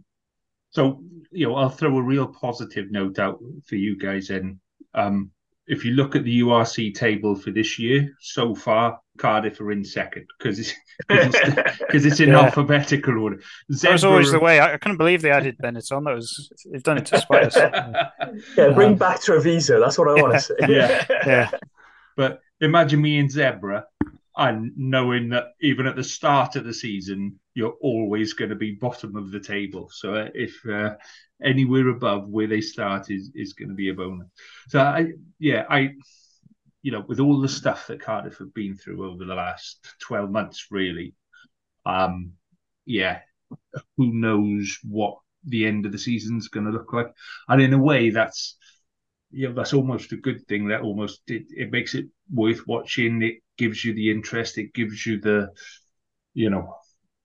So, you know, I'll throw a real positive note out for you guys in. Um, if you look at the URC table for this year, so far Cardiff are in second because it's because it's, in yeah. alphabetical order. Zebre, that was always the way. I, I couldn't believe they added Benetton. That was they've done it to spite us. <laughs> Yeah, bring um, back Treviso. That's what I want to see. Yeah, yeah. But imagine me in Zebre and knowing that even at the start of the season, you're always going to be bottom of the table. So uh, if uh, anywhere above where they start is is going to be a bonus. So I, yeah, I, you know, with all the stuff that Cardiff have been through over the last twelve months, really, um, yeah, who knows what the end of the season's going to look like? And in a way, that's know, that's almost a good thing. That almost it, it makes it worth watching. It gives you the interest. It gives you the, you know,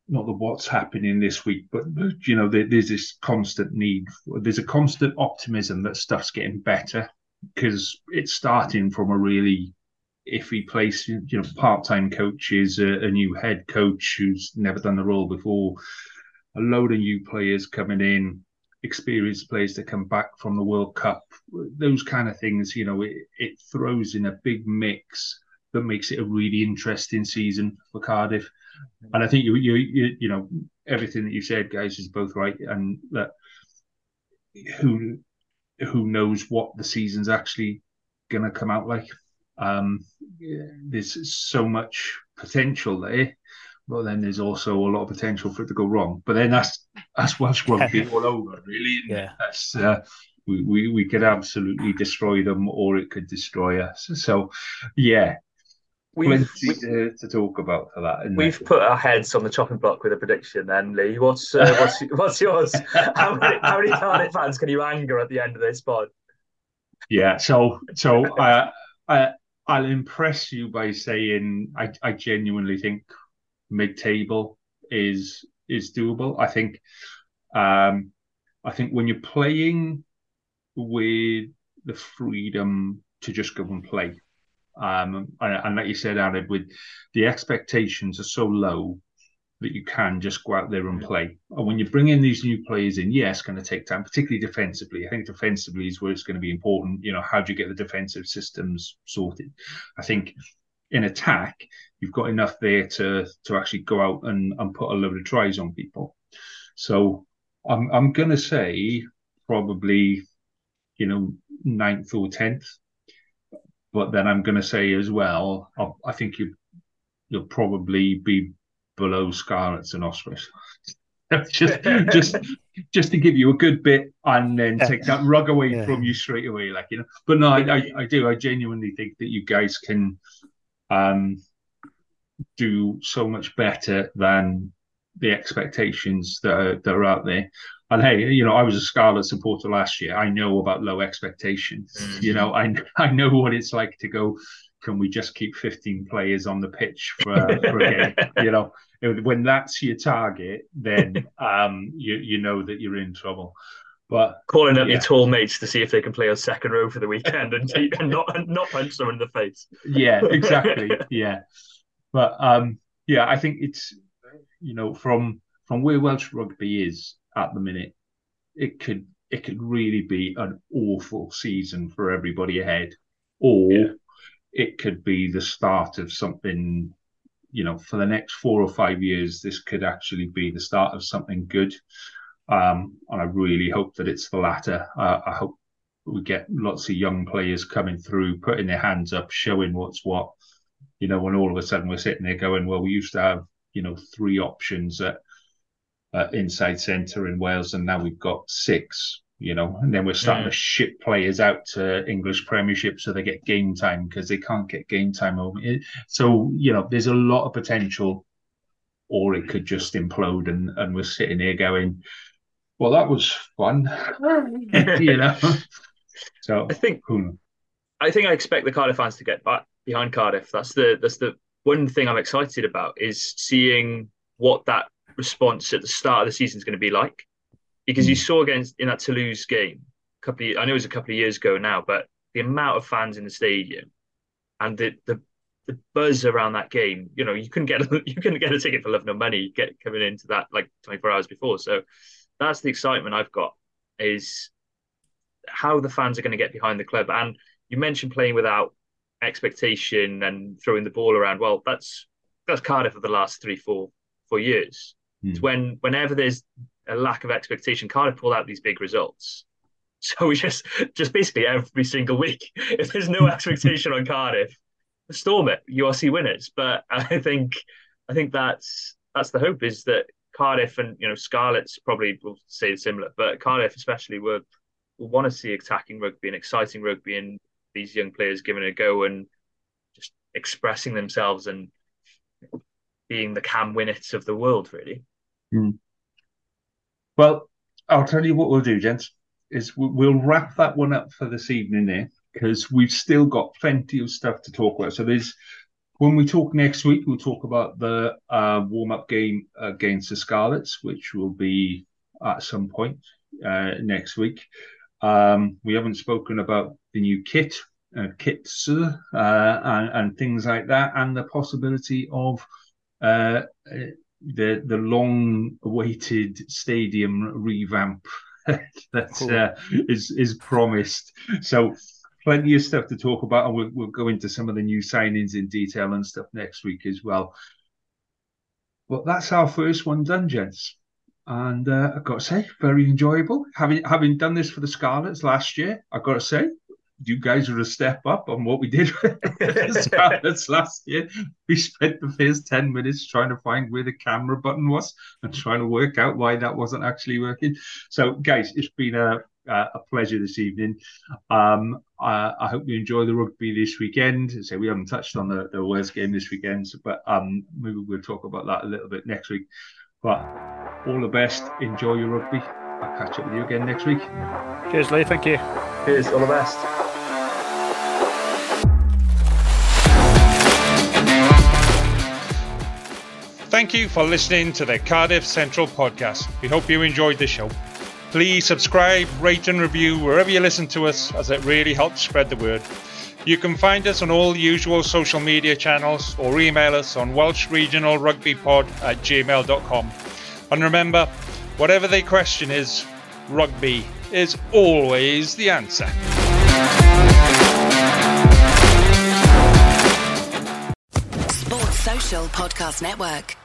not the what's happening this week, but you know, there, there's this constant need. There's a constant optimism that stuff's getting better because it's starting from a really iffy place. You know, part-time coaches, a, a new head coach who's never done the role before, a load of new players coming in experienced players that come back from the World Cup, those kind of things, you know, it, it throws in a big mix that makes it a really interesting season for Cardiff. And I think you you you, you know everything that you said, guys, is both right, and that who who knows what the season's actually going to come out like. Um, there's so much potential there, but then there's also a lot of potential for it to go wrong. But then that's that's Welsh rugby <laughs> all over, really. Yeah, that's uh, we, we we could absolutely destroy them, or it could destroy us. So, yeah, We've, plenty to, to, talk about for that. We've put our heads on the chopping block with a prediction. Then, Lee, what's uh, what's <laughs> what's yours? How many, how many Cardiff fans can you anger at the end of this pod? Yeah, so so <laughs> uh, I I'll impress you by saying I I genuinely think mid table is is doable. I think um I think when you're playing with the freedom to just go and play um, and, and like you said, Aaron, with the expectations are so low that you can just go out there and play. And when you bring in these new players in, yes, it's going to take time, particularly defensively. I think defensively is where it's going to be important. You know, how do you get the defensive systems sorted? I think in attack, you've got enough there to to actually go out and, and put a load of tries on people. So I'm I'm gonna say probably, you know, ninth or tenth. But then I'm going to say as well, I, think you you'll probably be below Scarlets and Ospreys. <laughs> just just just to give you a good bit and then take that rug away yeah. from you straight away like you know but no I, I, I do i genuinely think that you guys can um do so much better than the expectations that are, that are out there and hey, you know, I was a Scarlet supporter last year. I know about low expectations. Mm-hmm. You know, I <laughs> I know what it's like to go. Can we just keep 15 players on the pitch for, for a game? <laughs> you know, when that's your target, then um, you you know that you're in trouble. But calling up yeah. your tall mates to see if they can play on second row for the weekend and, <laughs> and not and not punch someone in the face. Yeah, <laughs> exactly. yeah, but um, yeah, I think it's you know from from where Welsh rugby is at the minute, it could it could really be an awful season for everybody ahead, or yeah. it could be the start of something. You know, for the next four or five years, this could actually be the start of something good. Um, and I really hope that it's the latter. Uh, I hope we get lots of young players coming through, putting their hands up, showing what's what. You know, when all of a sudden we're sitting there going, well, we used to have, you know, three options at uh, inside centre in Wales, and now we've got six. You know, and then we're starting yeah. to ship players out to English Premiership so they get game time because they can't get game time over. So you know, there's a lot of potential, or it could just implode, and and we're sitting here going, "Well, that was fun," <laughs> you know. So I think I think I expect the Cardiff fans to get back behind Cardiff. That's the that's the one thing I'm excited about is seeing what that response at the start of the season is going to be like. Because mm. you hmm. saw against in that Toulouse game, a couple of, I know it was a couple of years ago now, but the amount of fans in the stadium and the the, the buzz around that game, you know, you couldn't get a, <laughs> you couldn't get a ticket for love no money get coming into that like 24 hours before. So that's the excitement I've got is how the fans are going to get behind the club. And you mentioned playing without expectation and throwing the ball around. Well, that's that's Cardiff for the last three, four, four years. Mm. when whenever there's a lack of expectation, Cardiff pull out these big results. <laughs> So we just just basically every single week, <laughs> if there's no expectation on Cardiff, storm it. URC winners. But I think I think that's that's the hope is that Cardiff and you know Scarlets probably will say similar, but Cardiff especially will will want to see attacking rugby and exciting rugby and these young players giving it a go and just expressing themselves and being the Cam Winnets of the world, really. Mm. Well, I'll tell you what we'll do, gents, is we'll wrap that one up for this evening there because we've still got plenty of stuff to talk about. So there's when we talk next week, we'll talk about the uh, warm-up game against the Scarlets, which will be at some point uh, next week. Um, we haven't spoken about the new kit, uh, kits, uh, and, and, things like that, and the possibility of uh, the the long awaited stadium revamp <laughs> that cool. uh, is is promised. So plenty of stuff to talk about, and we'll, we'll go into some of the new signings in detail and stuff next week as well. But that's our first one done, gents. And uh, I've got to say, very enjoyable. Having having done this for the Scarlets last year, I've got to say, you guys are a step up on what we did <laughs> with the <laughs> Scarlets last year. We spent the first 10 minutes trying to find where the camera button was and trying to work out why that wasn't actually working. So, guys, it's been a a pleasure this evening. Um, I, I, hope you enjoy the rugby this weekend. So we haven't touched on the, the Wales game this weekend, but um, maybe we'll talk about that a little bit next week. But all the best. Enjoy your rugby. I'll catch up with you again next week. Cheers, Lee. Thank you. Cheers. All the best. Thank you for listening to the Cardiff Central podcast. We hope you enjoyed the show. Please subscribe, rate, and review wherever you listen to us, as it really helps spread the word. You can find us on all usual social media channels or email us on Welsh Regional Rugby Pod at gmail.com. And remember, whatever the question is, rugby is always the answer. Sports Social Podcast Network.